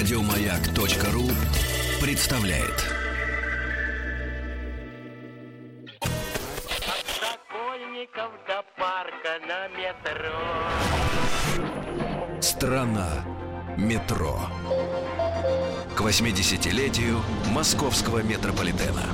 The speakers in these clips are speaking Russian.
Радиомаяк.ру представляет. Сокольников до парка на метро. Страна метро. К 80-летию московского метрополитена.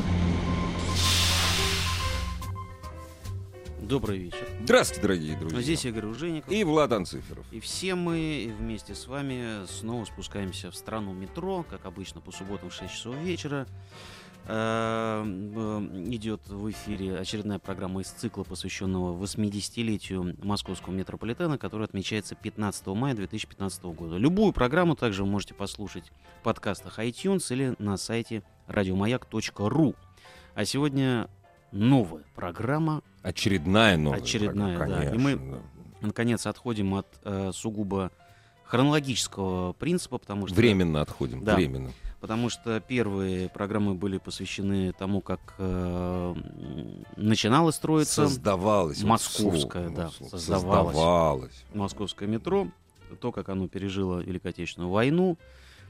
Добрый вечер. Здравствуйте, дорогие друзья. Здесь Игорь Ужеников. И Влад Анциферов. И все мы вместе с вами снова спускаемся в страну метро, как обычно, по субботам в 6 часов вечера. Э, э, Идет в эфире очередная программа из цикла, посвященного 80-летию московского метрополитена, который отмечается 15 мая 2015 года. Любую программу также вы можете послушать в подкастах iTunes или на сайте радиомаяк.ру. А сегодня новая программа Очередная новая. Очередная, программа, да. И мы- да. наконец отходим от э, сугубо хронологического принципа, потому что Временно отходим. Да. Временно. потому что первые программы были посвящены тому, как э, м, начинало строиться Создавалось. вот Московское, слово, да, вот слово. создавалось. Создавалось. московское метро, то, как оно пережило Великую Отечественную войну,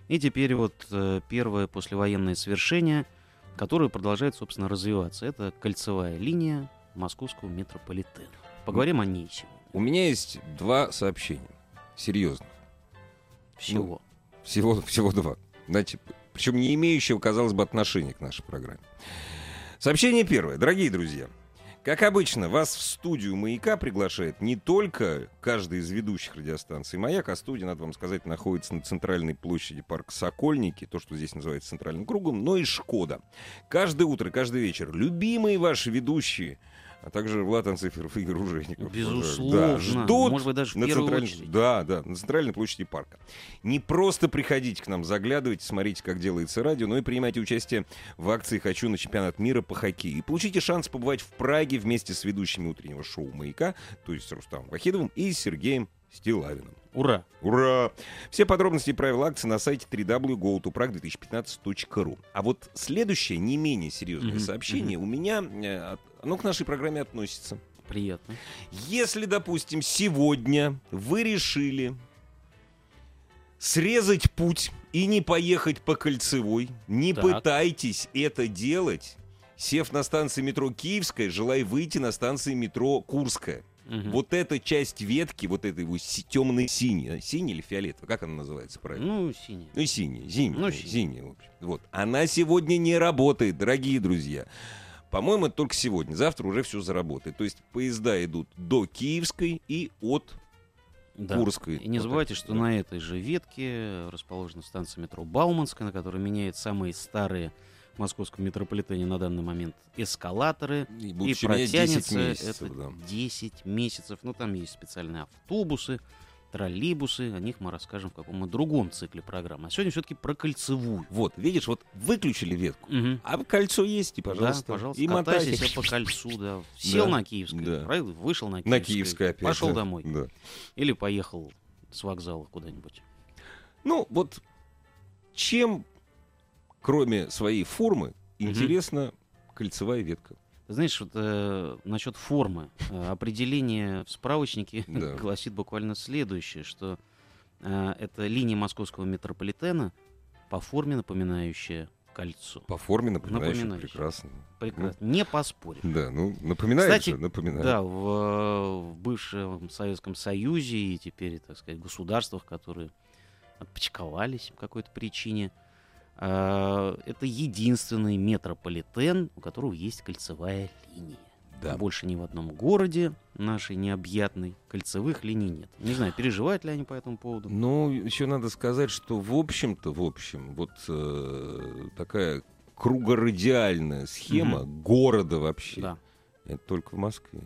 и теперь вот э, первое послевоенное свершение, которое продолжает, собственно, развиваться. Это кольцевая линия московского метрополитена. Поговорим о ней сегодня. У меня есть два сообщения. Серьезно. Всего. Всего, всего два. Знаете, причем не имеющего, казалось бы, отношения к нашей программе. Сообщение первое. Дорогие друзья, как обычно, вас в студию «Маяка» приглашает не только каждый из ведущих радиостанций «Маяк», а студия, надо вам сказать, находится на центральной площади парка Сокольники, то, что здесь называется центральным кругом, но и «Шкода». Каждое утро, каждый вечер любимые ваши ведущие, а также Влад Анциферов и Игорь Ужеников. Безусловно. Да, ждут Может быть, даже в на первую центральной- очередь. Да, да, на центральной площади парка. Не просто приходите к нам, заглядывайте, смотрите, как делается радио, но и принимайте участие в акции «Хочу на чемпионат мира по хоккею». И получите шанс побывать в Праге вместе с ведущими утреннего шоу «Маяка», то есть Рустамом Вахидовым и Сергеем Стилавиным. Ура! Ура! Все подробности и правила акции на сайте www.gotoprag2015.ru. А вот следующее, не менее серьезное Мгм, сообщение у меня, э, от- оно к нашей программе относится. Приятно. Если, допустим, сегодня вы решили срезать путь и не поехать по кольцевой, не Так. пытайтесь это делать, сев на станции метро Киевская, желая выйти на станции метро Курская. Мгм. Вот эта часть ветки, вот этой его темно-синяя, синий или фиолетовый, как она называется правильно? Ну, синий. Ну, синяя, зимняя, Ну, синяя. синяя. в общем. Вот. Она сегодня не работает, дорогие друзья. По-моему, это только сегодня. Завтра уже все заработает. То есть поезда идут до Киевской и от Да. Курской. И не Вот забывайте, так. что Да. на этой же ветке расположена станция метро Бауманская, на которой меняют самые старые в московском метрополитене на данный момент эскалаторы. И И менять 10 протянется месяцев. это да. 10 месяцев. Ну, там есть специальные автобусы, троллейбусы. О них мы расскажем в каком-то другом цикле программы. А сегодня все-таки про кольцевую. Вот, видишь, вот выключили ветку. Мгм. А кольцо есть, и, пожалуйста. да, пожалуйста, и мотайся. по кольцу, да. Сел Да, на Киевской, да. правильно? вышел на Киевской, На Киевской опять. пошел да, домой. да. Или поехал с вокзала куда-нибудь. Ну, вот чем, кроме своей формы, Мгм. интересна кольцевая ветка? Знаешь, вот э, насчет формы. Э, определение в справочнике Да. гласит буквально следующее, что э, это линия московского метрополитена по форме напоминающая кольцо. По форме Напоминающая. прекрасно. Прекрасно. Не поспорим. Да, ну, напоминает Кстати, же, напоминает. Да, в, э, в бывшем Советском Союзе и теперь, так сказать, государствах, которые отпочковались по какой-то причине, это единственный метрополитен, у которого есть кольцевая линия. Да. Больше ни в одном городе нашей необъятной кольцевых линий нет. Не знаю, переживают ли они по этому поводу. Ну, еще надо сказать, что в общем-то, в общем, вот э, такая кругорадиальная схема города вообще. Да. Это только в Москве.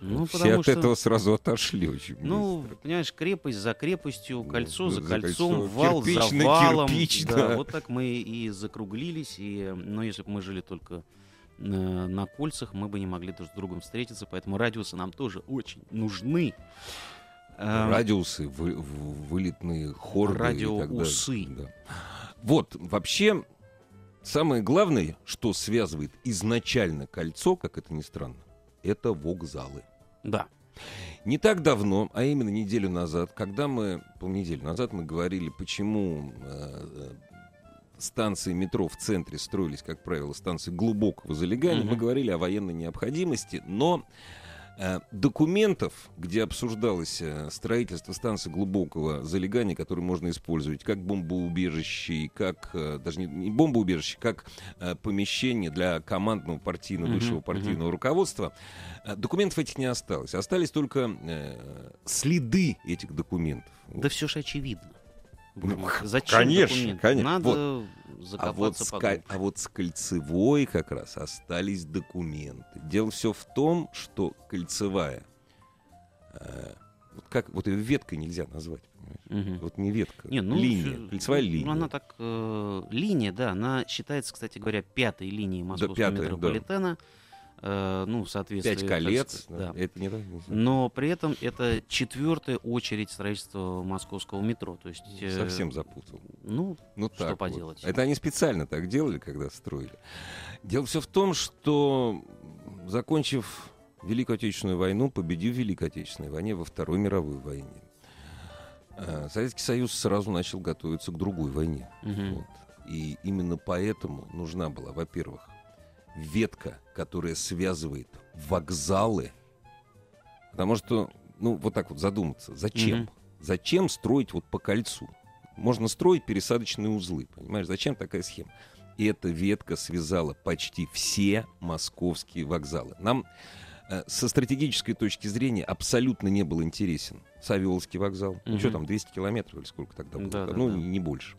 Ну, Все от что- этого сразу отошли очень Ну, быстро. понимаешь, крепость за крепостью, Да, кольцо за за кольцом, кольцом, вал кирпич за валом. кирпич, да, да. вот так мы и закруглились. И, но если бы мы жили только э, на кольцах, мы бы не могли друг с другом встретиться, поэтому радиусы нам тоже очень нужны. Эм, Радиусы, вы- вылетные хорды. Радиоусы. Да. Вот, вообще, самое главное, что связывает изначально кольцо, как это ни странно, это вокзалы. Да. Не так давно, а именно неделю назад, когда мы, полнеделю назад мы говорили, почему э, э, станции метро в центре строились, как правило, станции глубокого залегания, Мгм. мы говорили о военной необходимости, но документов, где обсуждалось э, строительство станции глубокого залегания, которые можно использовать как бомбоубежище, и как э, даже не, не бомбоубежище, как э, помещение для командного партийного, высшего партийного руководства, э, документов этих не осталось. Остались только э, следы этих документов. Да все же очевидно. Ну, Зачем конечно, конечно. Надо А вот, с, а вот с кольцевой как раз остались документы. Дело все в том, что кольцевая, э, вот как вот ее веткой нельзя назвать, понимаешь? Мгм. Вот не ветка, Не, ну, линия, всё- кольцевая ну, линия. Она так, э, линия, да, она считается, кстати говоря, пятой линией московского пятая, да. Э, ну, в соответствии... Пять так колец, сказать, да, это не так. Но при этом это четвертая очередь строительства московского метро. То есть, э, Совсем запутал. ну, Ну Что так вот. поделать? Это они специально так делали, когда строили. Дело все в том, что закончив Великую Отечественную войну, победив в Великой Отечественной войне во Второй мировой войне, э, Советский Союз сразу начал готовиться к другой войне. мгм. Вот. И именно поэтому нужна была, во-первых, ветка, которая связывает вокзалы. Потому что, ну, вот так вот задуматься, зачем? Мгм. Зачем строить вот по кольцу? Можно строить пересадочные узлы, понимаешь? Зачем такая схема? И эта ветка связала почти все московские вокзалы. Нам э, со стратегической точки зрения абсолютно не был интересен Савеловский вокзал. Ну, Мгм. что там, 200 километров или сколько тогда было? Да, да, ну, да. не больше.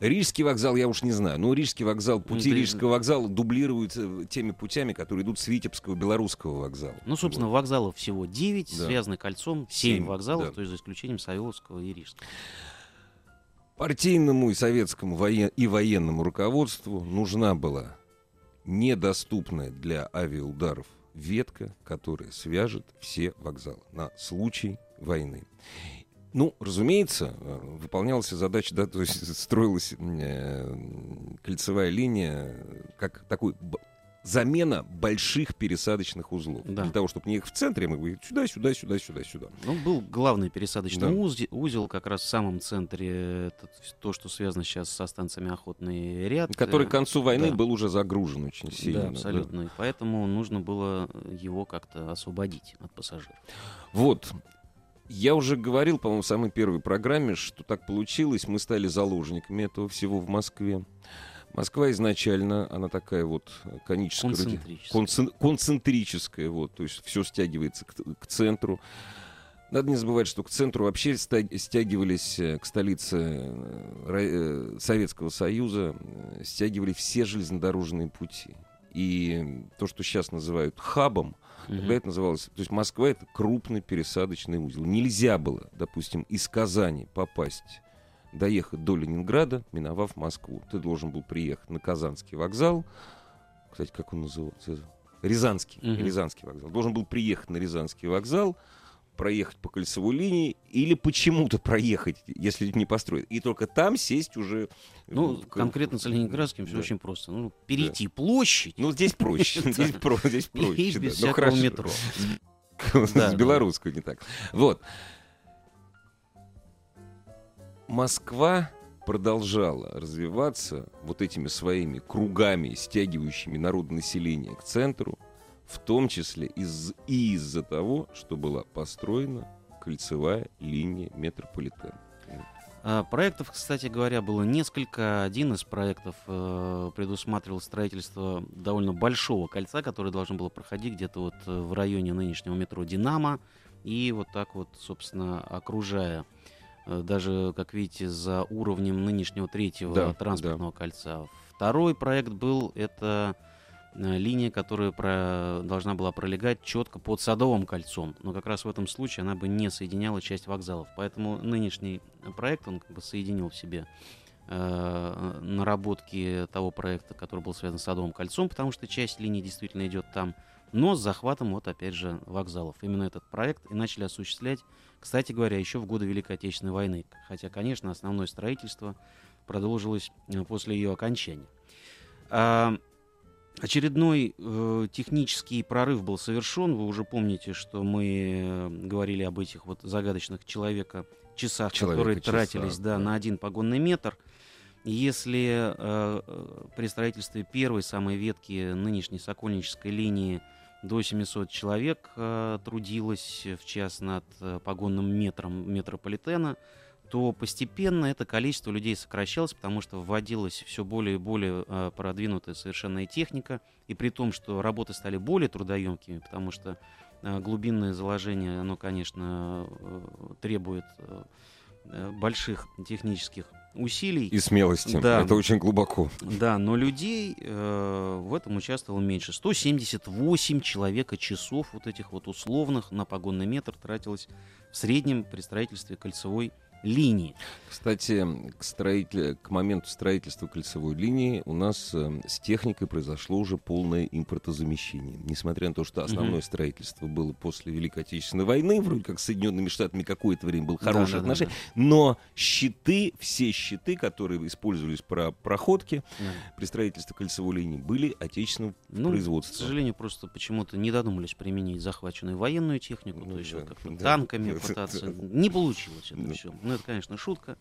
Рижский вокзал, я уж не знаю. Но Рижский вокзал, пути Ну, ты- Рижского вокзала дублируются теми путями, которые идут с Витебского белорусского вокзала. Ну, собственно, Вот. вокзалов всего 9, Да. связаны кольцом 7 Семь, вокзалов, да. то есть за исключением Савеловского и Рижского. Партийному и советскому воен- и военному руководству нужна была недоступная для авиаударов ветка, которая свяжет все вокзалы на случай войны. Ну, разумеется, э, выполнялась задача, да, то есть строилась э, кольцевая линия как такой замена больших пересадочных узлов. Да. Для того, чтобы не их в центре, мы говорим сюда, сюда, сюда, сюда, сюда. Ну, был главный пересадочный Да. узи- узел, как раз в самом центре, это то, что связано сейчас со станциями Охотный ряд. Который э, к концу войны да. был уже загружен очень сильно. Да, абсолютно. И поэтому нужно было его как-то освободить от пассажиров. Вот. Я уже говорил, по-моему, в самой первой программе, что так получилось. Мы стали заложниками этого всего в Москве. Москва изначально, она такая вот коническая, Концентрически. концен- концентрическая, вот, то есть все стягивается к, к центру. Надо не забывать, что к центру вообще стягивались э, к столице э, э, Советского Союза, стягивали все железнодорожные пути. И то, что сейчас называют хабом, Мгм. Тогда это называлось... То есть Москва — это крупный пересадочный узел. Нельзя было, допустим, из Казани попасть, доехать до Ленинграда, миновав Москву. Ты должен был приехать на Казанский вокзал. Кстати, как он назывался? Рязанский. Мгм. Рязанский вокзал. Должен был приехать на Рязанский вокзал, проехать по кольцевой линии или почему-то проехать, если не построить. И только там сесть уже... Ну, в- конкретно с Ленинградским все Да. очень просто. Ну, перейти площадь Ну, здесь проще. Да. Здесь про- здесь проще. и да. без Ну, всякого метро. С Да, да. белорусскую не так. Вот. Москва продолжала развиваться вот этими своими кругами, стягивающими народонаселение к центру, в том числе из, и из-за того, что была построена кольцевая линия метрополитена. А, Проектов, кстати говоря, было несколько. Один из проектов э, предусматривал строительство довольно большого кольца, которое должно было проходить где-то вот э, в районе нынешнего метро «Динамо». И вот так вот, собственно, окружая, э, даже, как видите, за уровнем нынешнего третьего Да, транспортного кольца. Второй проект был, это линия, которая про- должна была пролегать четко под Садовым кольцом. Но как раз в этом случае она бы не соединяла часть вокзалов. Поэтому нынешний проект, он как бы соединил в себе э, наработки того проекта, который был связан с Садовым кольцом, потому что часть линии действительно идет там, но с захватом, вот опять же, вокзалов. Именно этот проект и начали осуществлять, кстати говоря, еще в годы Великой Отечественной войны. Хотя, конечно, основное строительство продолжилось э, после ее окончания. Очередной э, технический прорыв был совершен. Вы уже помните, что мы э, говорили об этих вот загадочных человека часах, которые тратились да, да. на один погонный метр. Если э, при строительстве первой самой ветки нынешней Сокольнической линии до 700 человек э, трудилось в час над э, погонным метром метрополитена, то постепенно это количество людей сокращалось, потому что вводилась все более и более э, продвинутая совершенная техника, и при том, что работы стали более трудоемкими, потому что э, глубинное заложение, оно, конечно, э, требует э, э, больших технических усилий. И смелости. Да. Это очень глубоко. Да, но людей э, в этом участвовало меньше. 178 человека часов вот этих вот условных на погонный метр тратилось в среднем при строительстве кольцевой линии. Кстати, к, строитель- к моменту строительства кольцевой линии у нас э, с техникой произошло уже полное импортозамещение. Несмотря на то, что основное Мгм. строительство было после Великой Отечественной войны, вроде как с Соединенными Штатами какое-то время было хорошее Да-да-да-да. отношение, но щиты, все щиты, которые использовались про проходки Да. при строительстве кольцевой линии, были отечественного Ну, к производства. сожалению, просто почему-то не додумались применить захваченную военную технику, Ну то есть да, вот как-то да. танками Да, пытаться. да. Не получилось это Да. все. Ну, это, конечно, шутка.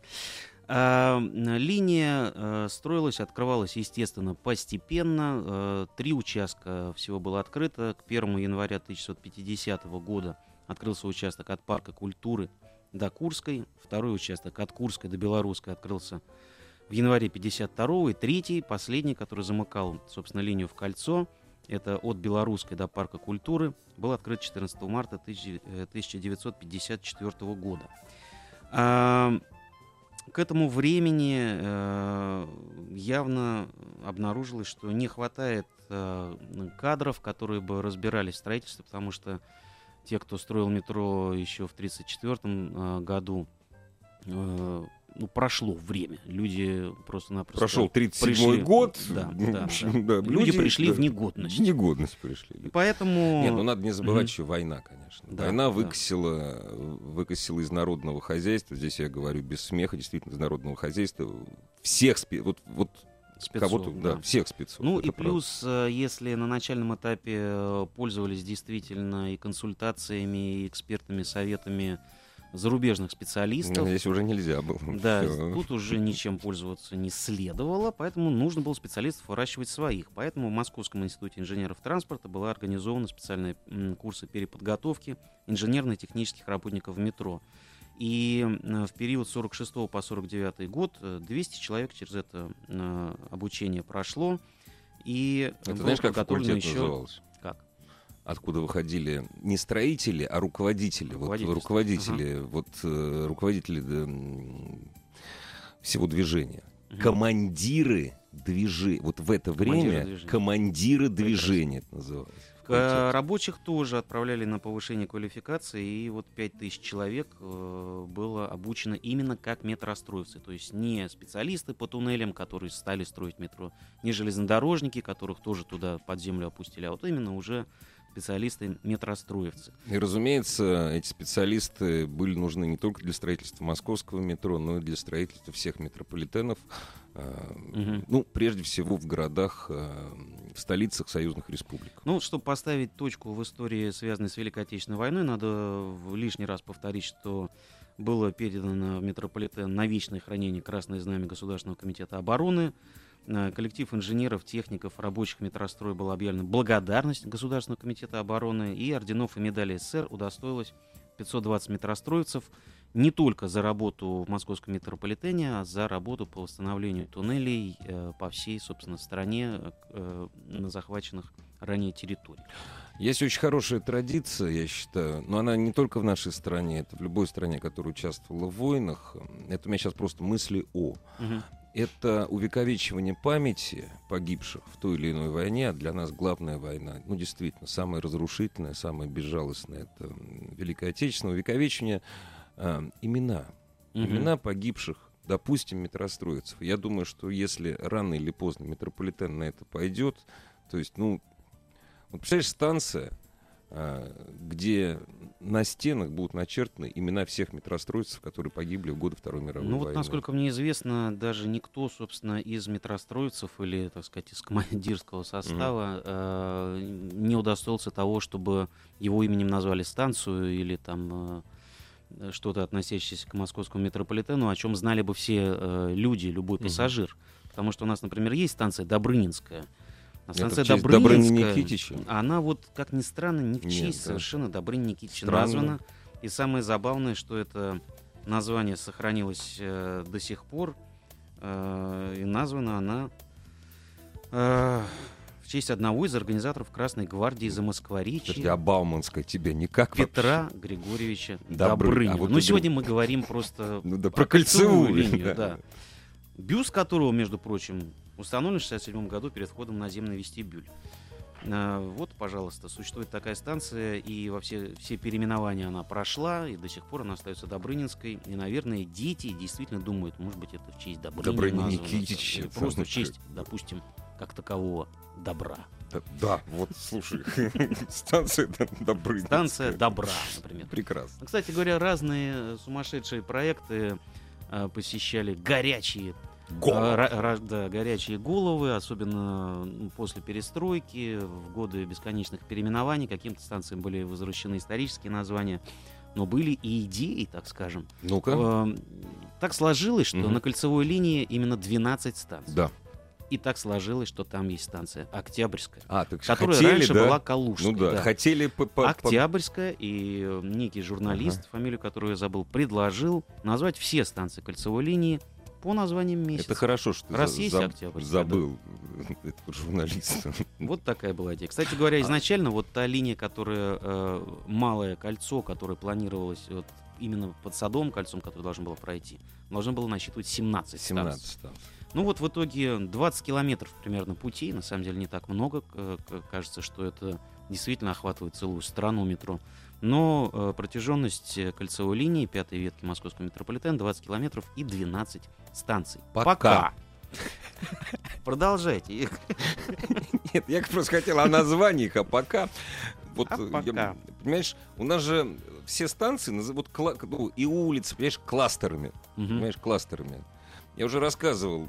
А, линия э, строилась, открывалась, естественно, постепенно. Э, три участка всего было открыто. К 1 января 1950 года открылся участок от Парка культуры до Курской. Второй участок от Курской до Белорусской открылся в январе 52 и третий, последний, который замыкал, собственно, линию в кольцо, это от Белорусской до Парка культуры, был открыт 14 марта 1000 э, 1954 года. К этому времени э, явно обнаружилось, что не хватает э, кадров, которые бы разбирались в строительстве, потому что те, кто строил метро еще в 1934 году, э, ну, прошло время. Люди просто-напросто... Прошел 37-й пришли- год. Да, да, общем, да. да, Люди пришли да, в негодность. В негодность пришли. И поэтому... Нет, ну надо не забывать Мгм. еще война, конечно. Да, война да. выкосила, выкосила из народного хозяйства, здесь я говорю без смеха, действительно, из народного хозяйства всех спе- вот, вот спецов, кого-то, да, всех спецов. Ну и правда. плюс, э, если на начальном этапе э, пользовались действительно и консультациями, и экспертными советами зарубежных специалистов, Здесь уже нельзя было. да, Всё. тут уже ничем пользоваться не следовало, поэтому нужно было специалистов выращивать своих. Поэтому в Московском институте инженеров транспорта была организована специальные курсы переподготовки инженерно-технических работников в метро. И э, в период с 46 по 49 год э, 200 человек через это э, обучение прошло. И Это знаешь, как факультет еще... назывался? Откуда выходили не строители, а руководители. Вот руководители, вот э, руководители м, всего движения. Мгм. Командиры движения. Вот в это Командиры время движения. командиры движения это называлось. Э. Рабочих тоже отправляли на повышение квалификации, и вот 5000 человек э, было обучено именно как метростроевцы, то есть не специалисты по туннелям, которые стали строить метро, не железнодорожники, которых тоже туда под землю опустили, а вот именно уже специалисты-метростроевцы. И, разумеется, эти специалисты были нужны не только для строительства московского метро, но и для строительства всех метрополитенов. э, Мгм. Ну, прежде всего в городах, э, в столицах союзных республик. Ну, чтобы поставить точку в истории, связанной с Великой Отечественной войной, надо в лишний раз повторить, что было передано в метрополитен на вечное хранение Красное Знамя Государственного комитета обороны. Э, Коллектив инженеров, техников, рабочих метростроя была объявлена благодарность Государственного комитета обороны, и орденов и медалей СССР удостоилось 520 метростроевцев не только за работу в московском метрополитене, а за работу по восстановлению туннелей э, по всей, собственно, стране э, на захваченных ранее территориях. Есть очень хорошая традиция, я считаю, но она не только в нашей стране, это в любой стране, которая участвовала в войнах. Это у меня сейчас просто мысли о. Это увековечивание памяти погибших в той или иной войне, а для нас главная война, ну, действительно, самая разрушительная, самая безжалостная, это м, Великая Отечественная, увековечивание а, имена, Мгм. имена погибших, допустим, метростроицев. Я думаю, что если рано или поздно метрополитен на это пойдет, то есть, ну, вот представляешь, станция, а, где на стенах будут начертаны имена всех метростроицев, которые погибли в годы Второй мировой Ну войны. вот, насколько мне известно, даже никто, собственно, из метростроицев или, так сказать, из командирского состава э, не удостоился того, чтобы его именем назвали станцию или там э, что-то относящееся к московскому метрополитену, о чем знали бы все э, люди, любой Мгм. пассажир. Потому что у нас, например, есть станция Добрынинская. А Это в станция Добрыни Добрынинская, Никитича? она вот, как ни странно, не в Нет, честь да. совершенно Добрыни Никитича Странно. названа. И самое забавное, что это название сохранилось э, до сих пор. э, и названа она э, в честь одного из организаторов Красной гвардии за Подожди, Москворечье а Бауманская тебе никак вообще? Петра Григорьевича Добры- Добрынина. а вот ну, сегодня мы говорим просто Ну да, про кольцевую. линию, да. Бюст которого, между прочим, установлен в 67 году перед входом на земный вестибюль. А, Вот, пожалуйста, существует такая станция, и во все, все переименования она прошла, и до сих пор она остается Добрынинской. И, наверное, дети действительно думают, может быть, это в честь Добрынина Добрыни Никитича, или просто в честь, допустим, как такового добра. Да, да, вот, слушай, станция Добрынинская. Станция добра, например. Прекрасно. Кстати говоря, разные сумасшедшие проекты э, посещали горячие Голова. А, да, горячие головы, особенно ну, после перестройки, в годы бесконечных переименований, каким-то станциям были возвращены исторические названия, но были и идеи, так скажем. Ну-ка. Эм, Так сложилось, что Мгм. на кольцевой линии именно 12 станций. Да. И так сложилось, что там есть станция Октябрьская, А, так которая хотели, раньше да? была Калужской. Ну да, да. хотели... по- по- по- Октябрьская, и э, некий журналист, фамилию которую я забыл, предложил назвать все станции кольцевой линии по названиям месяца. Это хорошо, что Раз за- есть заб- Октябрьская, забыл этого журналиста. Вот такая была идея. Кстати А. говоря, изначально вот та линия, которая э, малое кольцо, которое планировалось вот именно под Садовым кольцом, которое должно было пройти, должно было насчитывать 17 станций. 17 станций. Ну вот в итоге 20 километров примерно пути, на самом деле не так много, кажется, что это действительно охватывает целую страну метро. Но э, протяженность э, кольцевой линии пятой ветки московского метрополитена 20 километров и 12 станций. Пока. Продолжайте. Нет, я просто хотел о названиях, а пока... Вот, А э, пока. я- понимаешь, у нас же все станции, кла- ну, и улицы, понимаешь, кластерами. Мгм. Понимаешь, кластерами. Я уже рассказывал,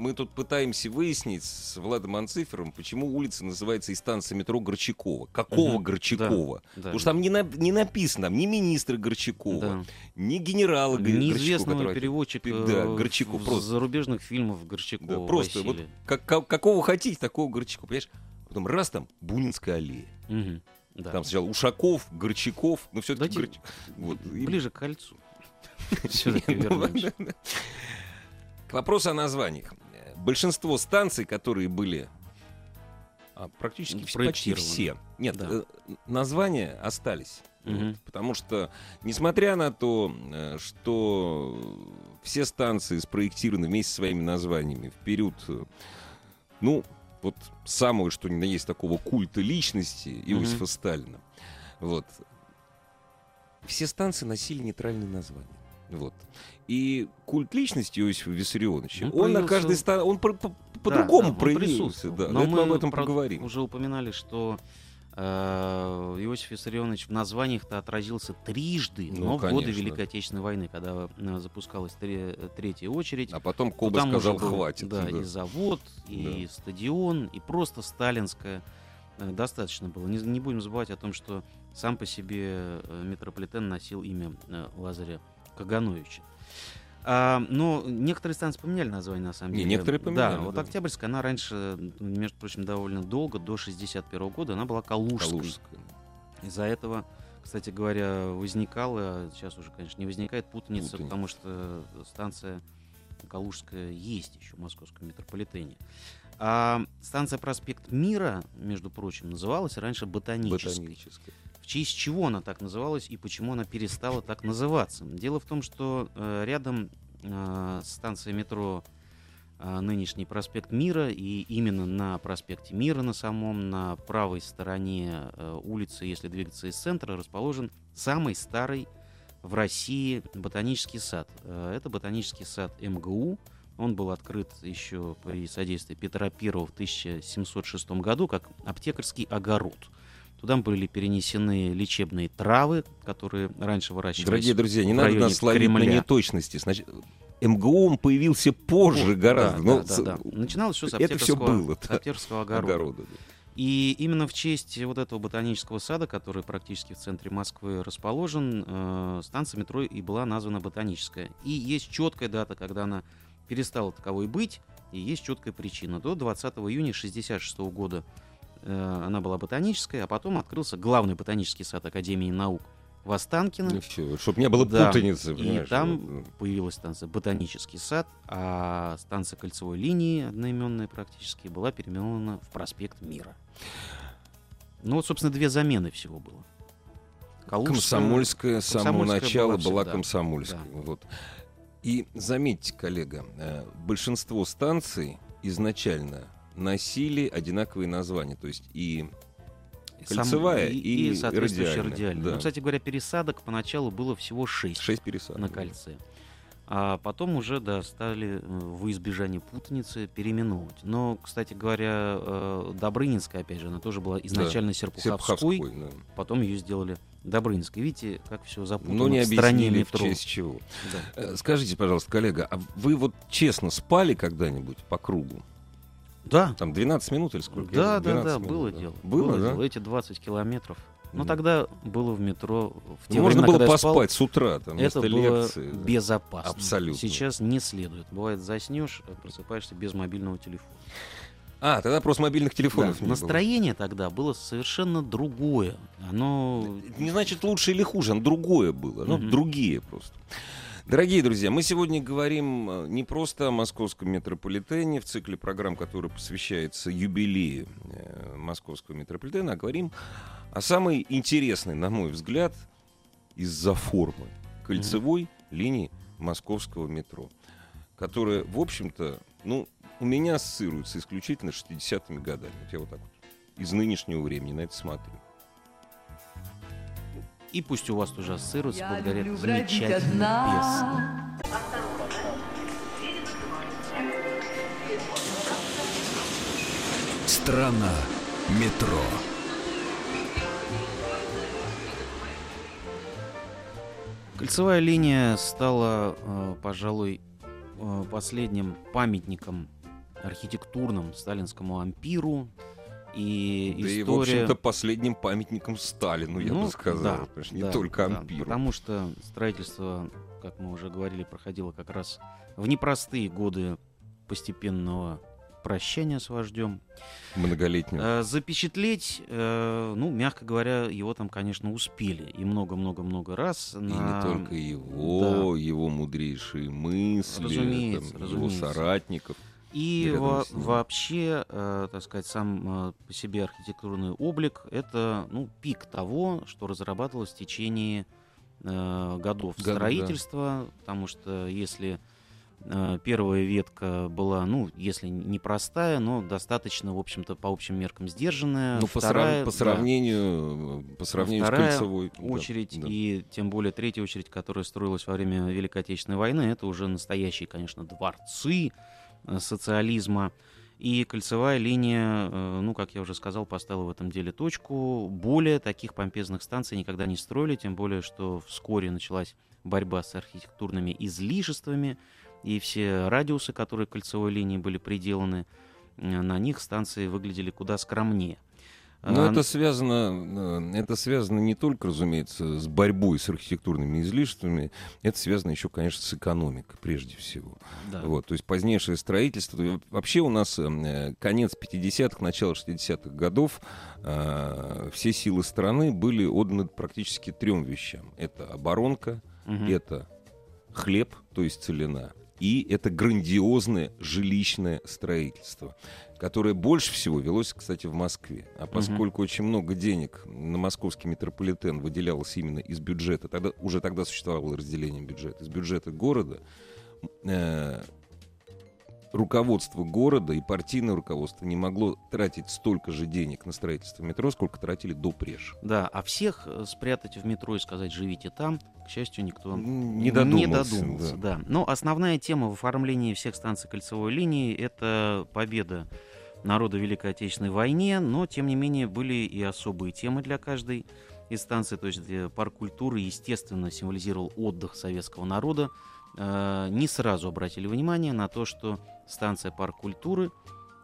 мы тут пытаемся выяснить с Владом Анцифером, почему улица называется и станция метро Горчакова. Какого Мгм. Горчакова? Да. Потому что там не, на- не написано, там ни министра Горчакова, Да. ни генерала Горчакова. Неизвестного который- переводчика Да, э, Горчаков в- просто. зарубежных фильмов Горчакова. Да, просто вот Василия. как- как- какого хотите, такого Горчакова. Понимаешь? Потом раз там Бунинская аллея. Мгм. Да. Там сначала Ушаков, Горчаков, но все-таки Давайте Вот, и- Ближе к кольцу. Ну. К вопросу о названиях. Большинство станций, которые были а, практически почти все. Нет, Да. э, названия остались. Вот, потому что, несмотря на то, э, что все станции спроектированы вместе со своими названиями в период, э, ну, вот самого, что ни на есть такого культа личности Иосифа Сталина, вот, все станции носили нейтральные названия. Вот. И культ личности Иосифа Виссарионовича, Ну, он на каждой станции, он по- по- Да, по-другому да, он проявился. Да, Но это мы об этом правда, поговорим. Уже упоминали, что э, Иосиф Виссарионович в названиях-то отразился трижды, Ну, но в годы конечно. Великой Отечественной войны, когда э, запускалась тре- третья очередь. А потом то Коба сказал, был, хватит. Да, да. и завод, и стадион, и просто сталинская э, достаточно было. Не, не будем забывать о том, что сам по себе метрополитен носил имя Лазаря Кагановича. А, но некоторые станции поменяли название, на самом Не, деле. некоторые поменяли, Да, вот да. Октябрьская, она раньше, между прочим, довольно долго, до 61 года, она была Калужской. Калужская. Из-за этого, кстати говоря, возникала, сейчас уже, конечно, не возникает путаница, Путаница. потому что станция Калужская есть еще в московском метрополитене. А станция Проспект Мира, между прочим, называлась раньше Ботанической. Ботаническая. В честь чего она так называлась и почему она перестала так называться? Дело в том, что э, рядом э, с станцией метро э, нынешний проспект Мира, и именно на проспекте Мира на самом, на правой стороне улицы, если двигаться из центра, расположен самый старый в России ботанический сад. Это ботанический сад МГУ. Он был открыт еще при содействии Петра I в 1706 году как аптекарский огород. Туда были перенесены лечебные травы, которые раньше выращивались. Дорогие друзья, не надо нас ловить на Кремля. неточности. Значит, МГУ он появился позже гораздо. Да, но да, да, да. Начиналось все с это всё аптекарского, было, с аптекарского огорода. огорода, да. И именно в честь вот этого ботанического сада, который практически в центре Москвы расположен, э, станция метро и была названа ботаническая. И есть четкая дата, когда она перестала таковой быть, и есть четкая причина. До 20 июня 1966 года она была ботаническая, а потом открылся главный ботанический сад Академии наук в Останкино. Ну все, чтобы не было Да. путаницы, И понимаешь, там вот, появилась станция Ботанический сад, а станция кольцевой линии, одноименная практически, была переименована в проспект Мира. Ну вот, собственно, две замены всего было. Калужская- Комсомольская с самого Комсомольская начала была была всегда. комсомольской. Вот. И заметьте, коллега, э, большинство станций изначально носили одинаковые названия. То есть и Сам- кольцевая и, и и соответствующая радиальная, радиальная. да. Ну, кстати говоря, пересадок поначалу было всего шесть, шесть пересадок. на кольце. А потом уже, да, стали э, во избежание путаницы переименовывать. Но, кстати говоря, э, Добрынинская, опять же, она тоже была изначально Серпуховской, Серпуховской, да. потом ее сделали Добрынинской. Видите, как все запутано Но не в стране объяснили, в метро. честь чего. Да. Э, Скажите, пожалуйста, коллега, а вы вот честно спали когда-нибудь по кругу? Да, Там 12 минут или сколько? да, да, да, 12 было минут, да. дело. Было, да? дело. Эти 20 километров. Мгм. тогда было в метро, в те Ну, Можно времена, было я спал, поспать с утра, там, это было лекции. да. безопасно. Абсолютно. Сейчас не следует. Бывает, заснешь, просыпаешься без мобильного телефона. А, тогда просто мобильных телефонов Да, не было. Настроение тогда было совершенно другое. Оно... Не значит лучше или хуже, оно другое было. Ну, Мгм. другие просто. Дорогие друзья, мы сегодня говорим э, не просто о московском метрополитене в цикле программ, который посвящается юбилею э, московского метрополитена, а говорим о самой интересной, на мой взгляд, из-за формы кольцевой линии московского метро, которая, в общем-то, ну, у меня ассоциируется исключительно с 60-ми годами. Вот я вот так вот из нынешнего времени на это смотрю. И пусть у вас тоже ассоциируется благодаря замечательной песне. Страна метро. Кольцевая линия стала, э, пожалуй, э, последним памятником архитектурным сталинскому ампиру. И Да и, в история... общем-то, последним памятником Сталину, я Ну, бы сказал. да, понимаешь, не да, только да, ампиру. потому что строительство, как мы уже говорили, проходило как раз в непростые годы постепенного прощания с вождем. Многолетнего. Э, запечатлеть, э, ну, мягко говоря, его там, конечно, успели. И много-много-много раз. И на- не только его, его мудрейшие мысли, Разумеется, там, его разумеется. соратников. И во- вообще, э, так сказать, сам э, по себе архитектурный облик это ну, пик того, что разрабатывалось в течение э, годов Года, да. строительства, потому что если э, первая ветка была, ну, если не простая, но достаточно, в общем-то, по общим меркам сдержанная. Ну, по, срав- вторая, по да, сравнению, по сравнению Вторая с кольцевой. да, очередь да. и тем более третья очередь, которая строилась во время Великой Отечественной войны, это уже настоящие, конечно, дворцы социализма. И кольцевая линия, э, ну, как я уже сказал, поставила в этом деле точку. Более таких помпезных станций никогда не строили, тем более, что вскоре началась борьба с архитектурными излишествами, и все радиусы, которые кольцевой линии были приделаны, э, на них станции выглядели куда скромнее. Но А, это связано, э, это связано не только, разумеется, с борьбой с архитектурными излишествами, это связано еще, конечно, с экономикой прежде всего. да. Вот, то есть позднейшее строительство. Вообще у нас э, конец 50-х, начало 60-х годов, э, все силы страны были отданы практически трем вещам. Это оборонка, Мгм. это хлеб, то есть целина, и это грандиозное жилищное строительство, которое больше всего велось, кстати, в Москве. А поскольку очень много денег на московский метрополитен выделялось именно из бюджета, тогда уже тогда существовало разделение бюджета, из бюджета города, э, руководство города и партийное руководство не могло тратить столько же денег на строительство метро, сколько тратили до Преш. Да, а всех э, спрятать в метро и сказать «живите там», к счастью, никто Не додумался, додумался, да. да. Но основная тема в оформлении всех станций кольцевой линии — это победа народа Великой Отечественной войне, но, тем не менее, были и особые темы для каждой из станций. То есть э, парк культуры, естественно, символизировал отдых советского народа. Э, Не сразу обратили внимание на то, что станция парк культуры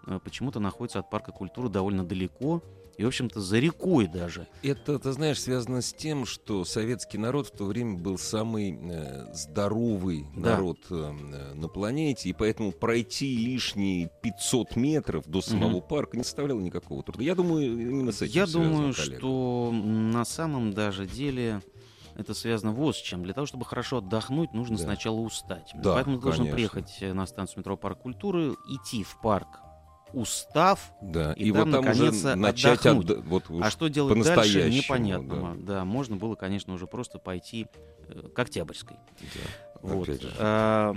э, почему-то находится от парка культуры довольно далеко, и, в общем-то, за рекой даже. Это, ты знаешь, связано с тем, что советский народ в то время был самый э, здоровый Да. народ э, э, на планете, и поэтому пройти лишние 500 метров до самого парка не составляло никакого труда. Я думаю, именно с этим Я думаю, коллега. что на самом даже деле это связано вот с чем. Для того, чтобы хорошо отдохнуть, нужно Да. сначала устать. Да, Поэтому ты должен приехать на станцию метро Парк культуры, идти в парк, устав, Да, и и, там, вот там уже наконец-то, начать отдохнуть. отда- вот а что делать дальше, непонятно. Да. можно было, конечно, уже просто пойти э, к Октябрьской. да, Вот. А,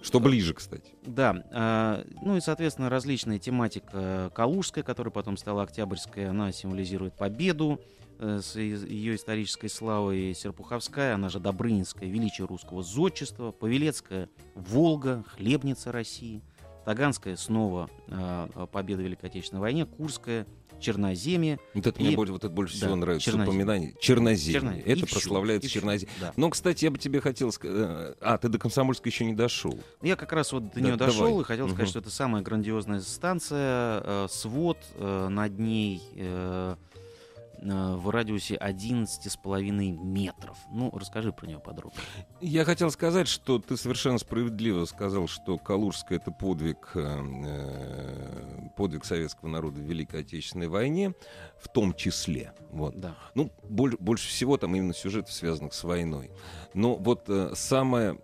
Что ближе, кстати. Да, а, ну и, соответственно, различная тематика Калужская, которая потом стала Октябрьская, она символизирует победу э, с ее исторической славой, Серпуховская, она же Добрынинская, величие русского зодчества, Павелецкая, Волга, хлебница России, Таганская снова а, победа в Великой Отечественной войне, Курская, Черноземье. Вот это И- мне больше, вот это больше да, всего нравится Черноземье. упоминание. Черноземье. Черно- и Это прославляется и всё, Черноземье. да. Но, кстати, я бы тебе хотел сказать... А, ты до Комсомольска еще не дошел. Я как раз вот до Да, нее дошел давай. и хотел сказать, Мгм. что это самая грандиозная станция, э, свод э, над ней э, э, в радиусе 11,5 метров. Ну, расскажи про нее подробно. Я хотел сказать, что ты совершенно справедливо сказал, что Калужская это подвиг, э, э, подвиг советского народа в Великой Отечественной войне, в том числе. Вот. Да. Ну, боль- больше всего там именно сюжетов, связанных с войной. Но вот э, самое,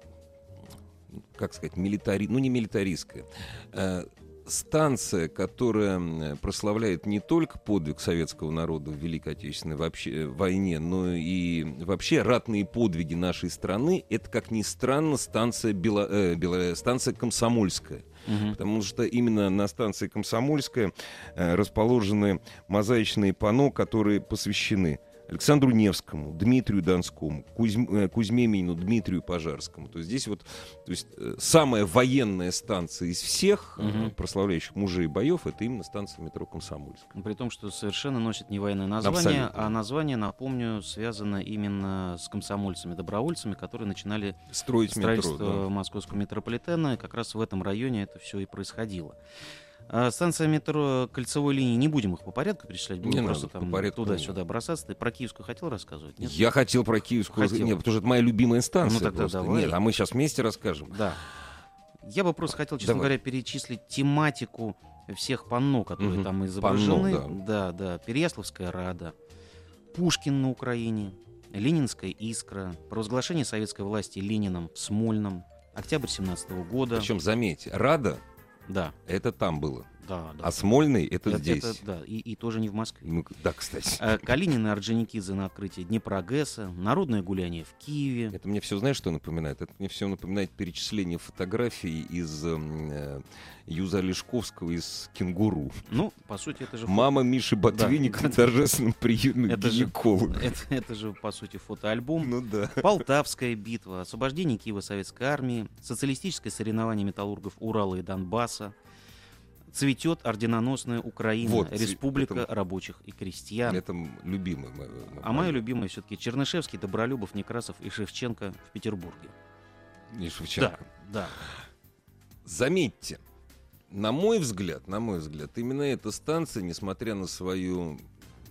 как сказать, милитари... ну не милитаристская, э, станция, которая прославляет не только подвиг советского народа в Великой Отечественной вообще, э, войне, но и вообще ратные подвиги нашей страны, это, как ни странно, станция, Бело- э, Бело- станция Комсомольская. Мгм. Потому что именно на станции Комсомольская э, расположены мозаичные панно, которые посвящены Александру Невскому, Дмитрию Донскому, Кузьм- э, Кузьме Минину, Дмитрию Пожарскому. То есть здесь вот то есть, э, самая военная станция из всех Мгм. прославляющих мужей боев, это именно станция метро Комсомольская. При том, что совершенно носит не военное название, Абсолютно. а название, напомню, связано именно с комсомольцами-добровольцами, которые начинали Строить строительство метро, да. московского метрополитена, и как раз в этом районе это все и происходило. А станция метро кольцевой линии, не будем их по порядку перечислять, будем Не просто надо, там порядку туда-сюда бросаться. Ты про Киевскую хотел рассказывать? Нет? Я хотел про Киевскую... Хотел. Нет, потому что это моя любимая станция Ну, тогда просто. давай. Нет, а мы сейчас вместе расскажем. Да. Я бы просто хотел, честно Давай. говоря, перечислить тематику всех панно, которые Мгм. там изображены. Панно, да. да, Переяславская рада, Пушкин на Украине, Ленинская искра, провозглашение советской власти Лениным в Смольном, октябрь 17 года. Причем, заметь, Рада, Да, это там было. Да, да. А Смольный это, Это- здесь. это- да, и, и тоже не в Москве. Ну, да, кстати. Э, Калинин и Орджоникидзе на открытии Днепрогэса, народное гуляние в Киеве. Это мне все, знаешь, что напоминает? Это мне все напоминает перечисление фотографий из эм, э, Юза Лешковского из «Кенгуру». Ну, по сути, это же фото- Мама Миши Ботвинник на торжественном приеме Это же- гинеколога. это, это же, по сути, фотоальбом. Ну да. Полтавская битва, освобождение Киева советской армии, социалистическое соревнование металлургов Урала и Донбасса, цветет орденоносная Украина, Вот, Республика это- рабочих и крестьян. Это любимый. мой- мой- А моя любимая все-таки Чернышевский, Добролюбов, Некрасов и Шевченко в Петербурге. И Шевченко. Да, да. Заметьте, на мой взгляд, на мой взгляд, именно эта станция, несмотря на свою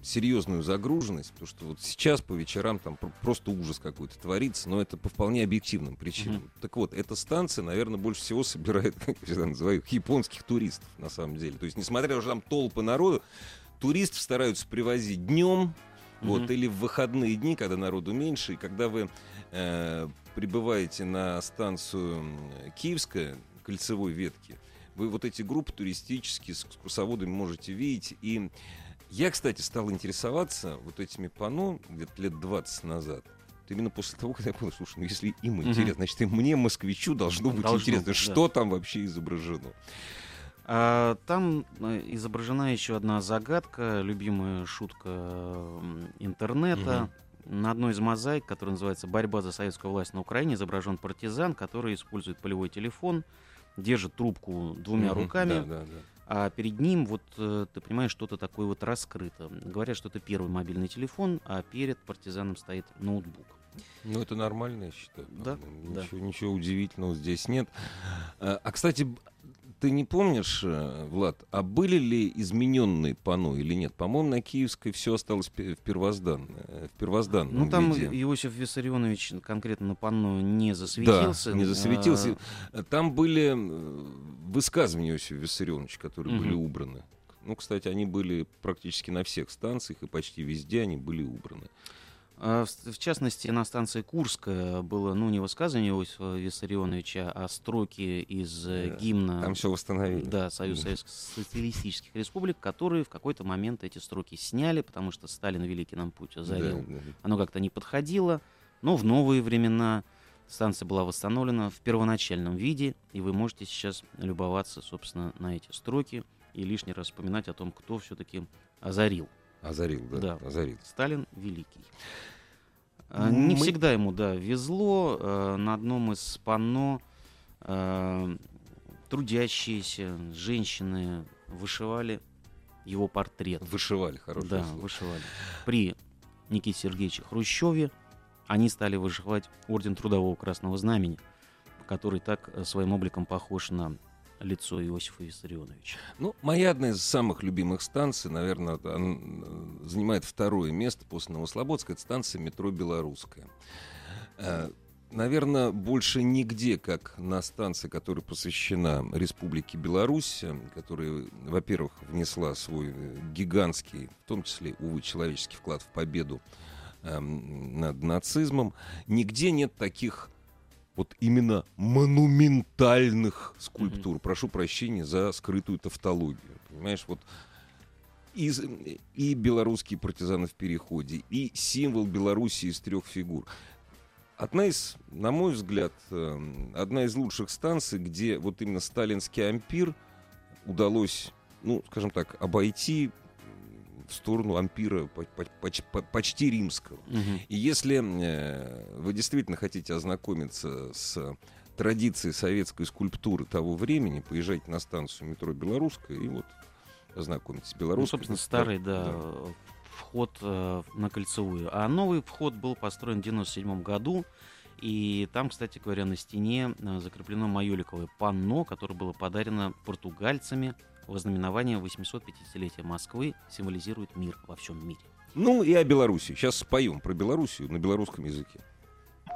серьезную загруженность, потому что вот сейчас по вечерам там пр- просто ужас какой-то творится, но это по вполне объективным причинам. Так вот, эта станция, наверное, больше всего собирает, как я всегда называю, их, японских туристов, на самом деле. То есть, несмотря уже там толпы народу, туристов стараются привозить днем, вот, Мгм. или в выходные дни, когда народу меньше, и когда вы э, прибываете на станцию Киевская, кольцевой ветки, вы вот эти группы туристические с экскурсоводами можете видеть. И я, кстати, стал интересоваться вот этими панно где-то лет 20 назад. Именно после того, когда я понял, слушай, ну если им интересно, значит и мне, москвичу, должно быть Должно интересно, быть, да. что там вообще изображено. А, там э, изображена еще одна загадка, любимая шутка интернета. На одной из мозаик, которая называется «Борьба за советскую власть на Украине», изображен партизан, который использует полевой телефон, держит трубку двумя Мгм. руками, Да, да, да. А перед ним, вот э, ты понимаешь, что-то такое вот раскрыто. Говорят, что это первый мобильный телефон, а перед партизаном стоит ноутбук. Ну, это нормально, я считаю. Да, да. Ничего, ничего удивительного здесь нет. А, а, кстати, ты не помнишь, э, Влад, а были ли измененные панно или нет? По-моему, на Киевской все осталось в первозданном, в первозданном Ну, там виде. Иосиф Виссарионович конкретно на панно не засветился. Да, не засветился. А, Там были э, высказывания Иосифа Виссарионовича, которые Мгм. были убраны. Ну, кстати, они были практически на всех станциях, и почти везде они были убраны. А, В частности, на станции Курская было, ну, не высказывание Иосифа Виссарионовича, а строки из э, Да, гимна Там все восстановили. да, Союз Советских Социалистических Республик, которые в какой-то момент эти строки сняли, потому что Сталин великий нам путь озарил. Да, да. Оно как-то не подходило, но в новые времена станция была восстановлена в первоначальном виде, и вы можете сейчас любоваться, собственно, на эти строки и лишний раз вспоминать о том, кто все-таки озарил. Озарил, да, Да. озарил. Сталин великий. А, Не Мы- всегда ему, да, везло. Э, На одном из панно э, трудящиеся женщины вышивали его портрет. Вышивали, хорошее Да, слово. вышивали. При Никите Сергеевиче Хрущеве они стали вышивать орден Трудового Красного Знамени, который так своим обликом похож на лицо Иосифа Виссарионовича. Ну, моя одна из самых любимых станций, наверное, э, занимает второе место после Новослободска. Это станция метро «Белорусская». Э, Наверное, больше нигде, как на станции, которая посвящена Республике Беларусь, э, которая, во-первых, внесла свой гигантский, в том числе, увы, человеческий вклад в победу эм, над нацизмом, нигде нет таких вот именно монументальных скульптур. Прошу прощения за скрытую тавтологию. Понимаешь, вот и, и белорусские партизаны в переходе, и символ Беларуси из трех фигур. Одна из, на мой взгляд, эм, одна из лучших станций, где вот именно сталинский ампир удалось, ну, скажем так, обойти в сторону ампира по- по- поч- по- почти римского. Мгм. И если э, вы действительно хотите ознакомиться с традицией советской скульптуры того времени, поезжайте на станцию метро «Белорусская» и вот ознакомитесь. Ну, Белорусская. собственно, это старый, так, да, вход э, на кольцевую. А новый вход был построен в 97 году. И там, кстати говоря, на стене э, закреплено майоликовое панно, которое было подарено португальцами во знаменование 850-летия Москвы, символизирует мир во всем мире. Ну и о Беларуси. Сейчас споем про Белоруссию на белорусском языке.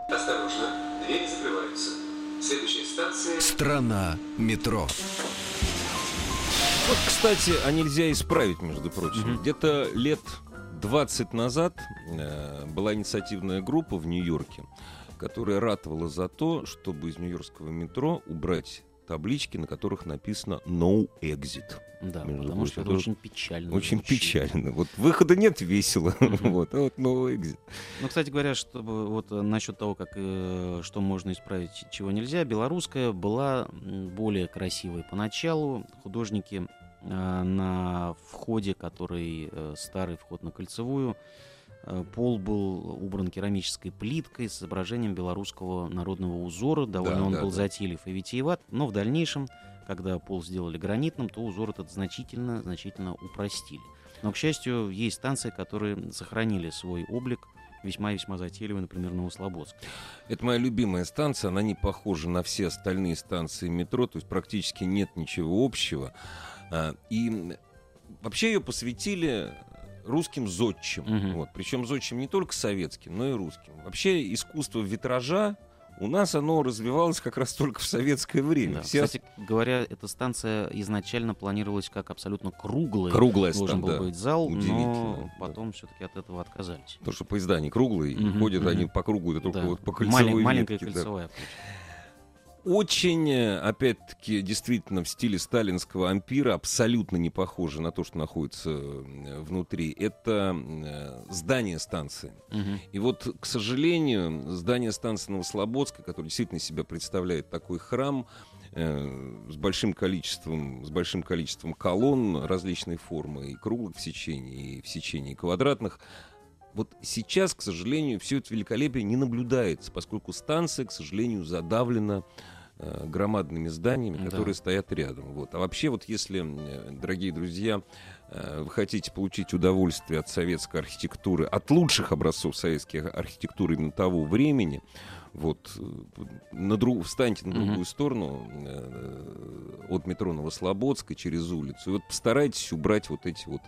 Осторожно, двери закрываются. Следующая станция... Страна метро. Вот, кстати, а нельзя исправить, между прочим. Мгм. Где-то лет 20 назад э, была инициативная группа в Нью-Йорке, которая ратовала за то, чтобы из нью-йоркского метро убрать таблички, на которых написано «No Exit». Да, Между потому что это тоже очень печально. Очень звучит. печально. Вот выхода нет весело. Вот, а вот «No Exit». Ну, кстати говоря, чтобы вот э, насчет того, как э, что можно исправить, чего нельзя, белорусская была более красивой поначалу. Художники э, на входе, который э, старый вход на кольцевую, пол был убран керамической плиткой с изображением белорусского народного узора. Довольно Да, он да, был да. затейлив и витиеват, но в дальнейшем, когда пол сделали гранитным, то узор этот значительно, значительно упростили. Но, к счастью, есть станции, которые сохранили свой облик весьма-весьма затейливый, например, Новослободск. Это моя любимая станция, она не похожа на все остальные станции метро, то есть практически нет ничего общего. А, И вообще ее посвятили русским зодчим. Мгм. Вот. Причем зодчим не только советским, но и русским. Вообще искусство витража у нас оно развивалось как раз только в советское время. Да. Все Кстати говоря, эта станция изначально планировалась как абсолютно круглая. круглая Должен был быть зал, но да. потом все-таки от этого отказались. Потому что поезда не круглые, и Мгм, ходят мгм. они по кругу, да только Да. вот по Малень- кольцевой маленькая ветке, да. кольцевая. получается. Очень, э, опять-таки, действительно в стиле сталинского ампира, абсолютно не похоже на то, что находится э, внутри. Это э, здание станции. Мгм. И вот, к сожалению, здание станции Новослободска, которое действительно себя представляет такой храм с большим количеством, с большим количеством колонн различной формы, и круглых в сечении, и в сечении квадратных, вот сейчас, к сожалению, все это великолепие не наблюдается, поскольку станция, к сожалению, задавлена э, громадными зданиями, Да. которые стоят рядом. Вот. А вообще, вот если, э, дорогие друзья, э, вы хотите получить удовольствие от советской архитектуры, от лучших образцов советской архитектуры именно того времени, вот, на друг, встаньте на другую сторону э, от метро Новослободска через улицу, и вот постарайтесь убрать вот эти вот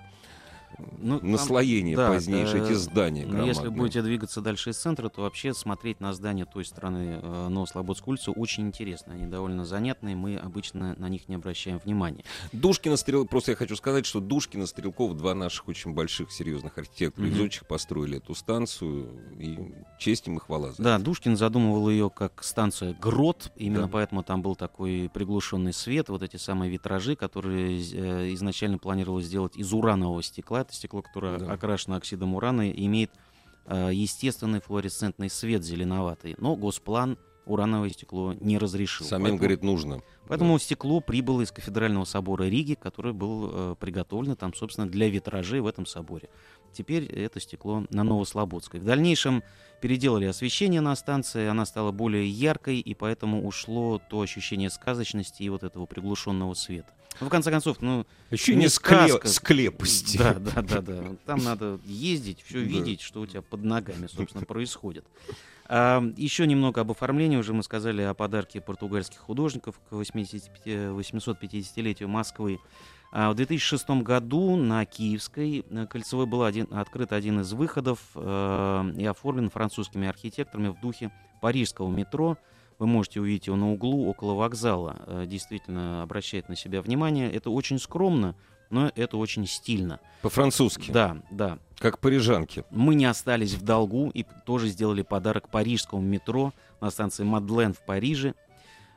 Ну, там- наслоения да, э, эти здания если громадные. будете двигаться дальше из центра, то вообще смотреть на здания той стороны э, Новослободской улицы очень интересно. Они довольно занятные, мы обычно на них не обращаем внимания. Душкина Стрел... Просто я хочу сказать, что Душкина Стрелков, два наших очень больших, серьезных архитектора, Мгм. изотчих построили эту станцию, и честь им и хвала за Да, это. Душкин задумывал ее как станция Грот, именно Да. поэтому там был такой приглушенный свет, вот эти самые витражи, которые э, изначально планировалось сделать из уранового стекла. Это стекло, которое Да. окрашено оксидом урана, имеет э, естественный флуоресцентный свет зеленоватый. Но госплан урановое стекло не разрешил. Самим, Поэтому- говорит, нужно. Поэтому стекло прибыло из кафедрального собора Риги, который был э, приготовлен там, собственно, для витражей в этом соборе. Теперь это стекло на Новослободской. В дальнейшем переделали освещение на станции, она стала более яркой, и поэтому ушло то ощущение сказочности и вот этого приглушенного света. Ну, в конце концов, ну, Еще не сказка. склепости. да, да, да, да. Там надо ездить, все видеть, что у тебя под ногами, собственно, происходит. А, еще немного об оформлении. Уже мы сказали о подарке португальских художников к 85 850-летию Москвы. А в 2006 году на Киевской э, кольцевой был один, открыт один из выходов э, и оформлен французскими архитекторами в духе парижского метро. Вы можете увидеть его на углу около вокзала. Э, Действительно обращает на себя внимание. Это очень скромно, но это очень стильно. По-французски. Да, да. Как парижанки. Мы не остались в долгу и тоже сделали подарок парижскому метро на станции Мадлен в Париже.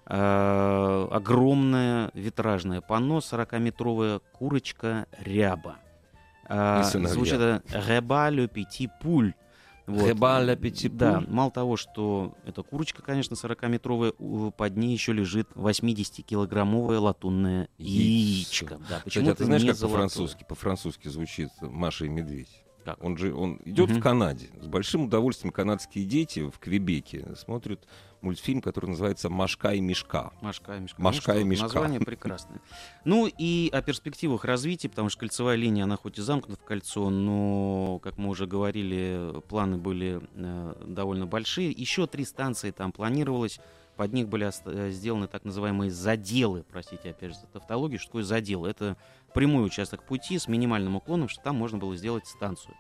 Э, огромное витражное панно 40-метровая курочка ряба. Э, сыновья. звучит это «Реба le petit poule». Реба le petit Да, мало того, что эта курочка, конечно, 40-метровая, у- под ней еще лежит 80-килограммовое латунное Яичко. яичко. Да, Кстати, почему а ты знаешь, не как по-французски? По-французски звучит Маша и Медведь. Как? Он же он идет Мгм. в Канаде. С большим удовольствием канадские дети в Квебеке смотрят мультфильм, который называется «Машка и мешка». Машка и Мишка. Машка Ну и что, Мишка. Название прекрасное. Ну и о перспективах развития, потому что кольцевая линия, она хоть и замкнута в кольцо, но, как мы уже говорили, планы были э, довольно большие. Еще три станции там планировалось. Под них были э, сделаны так называемые заделы, простите опять же за тавтологию. Что такое задел? Это прямой участок пути с минимальным уклоном, что там можно было сделать станцию.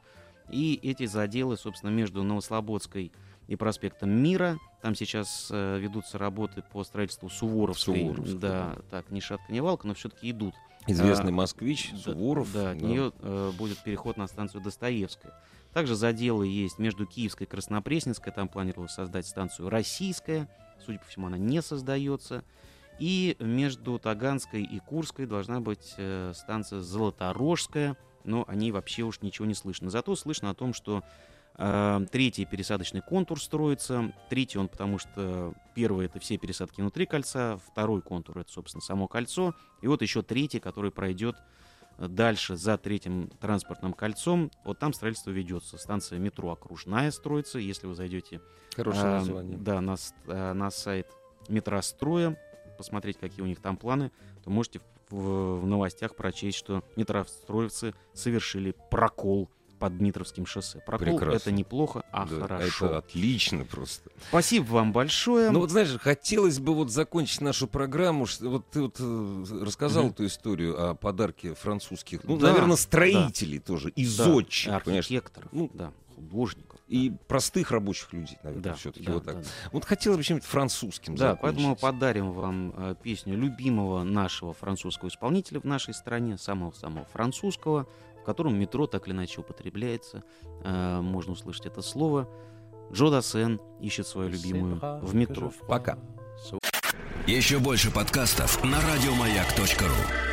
И эти заделы, собственно, между Новослободской и проспектом Мира. Там сейчас э, ведутся работы по строительству Суворовской. Суворовской, да, так, ни шатка, ни валка, но все-таки идут. Известный А, москвич, Да, Суворов. Да, от нее э, будет переход на станцию Достоевская. Также заделы есть между Киевской и Краснопресненской. Там планировалось создать станцию Российская. Судя по всему, она не создается. И между Таганской и Курской должна быть э, станция Золоторожская. Но о ней вообще уж ничего не слышно. Зато слышно о том, что э, третий пересадочный контур строится. Третий он, потому что первый это все пересадки внутри кольца, второй контур это, собственно, само кольцо. И вот еще третий, который пройдет дальше за третьим транспортным кольцом. Вот там строительство ведется. Станция метро окружная строится. Если вы зайдете Хорошее название. Да, на, а, на сайт метростроя, посмотреть, какие у них там планы, то можете в, в новостях прочесть, что метростроевцы совершили прокол под Дмитровским шоссе. Прокол Прекрасно. это неплохо, а Да, хорошо. Это отлично просто. Спасибо вам большое. Ну вот знаешь, хотелось бы вот закончить нашу программу. что- Вот ты вот э, рассказал Мгм. эту историю о подарке французских, ну, Да, наверное, строителей тоже, и Да, архитекторов, Ну, да, художников. И простых рабочих людей, наверное, Да, все-таки да, вот так. да, да. Вот хотелось бы чем-нибудь французским Да, закончить. поэтому мы подарим вам э, песню любимого нашего французского исполнителя в нашей стране, самого-самого французского, в котором метро так или иначе употребляется. Э, можно услышать это слово. Джо Дассен ищет свою любимую в метро. Пока. Еще больше подкастов на радиомаяк.ру.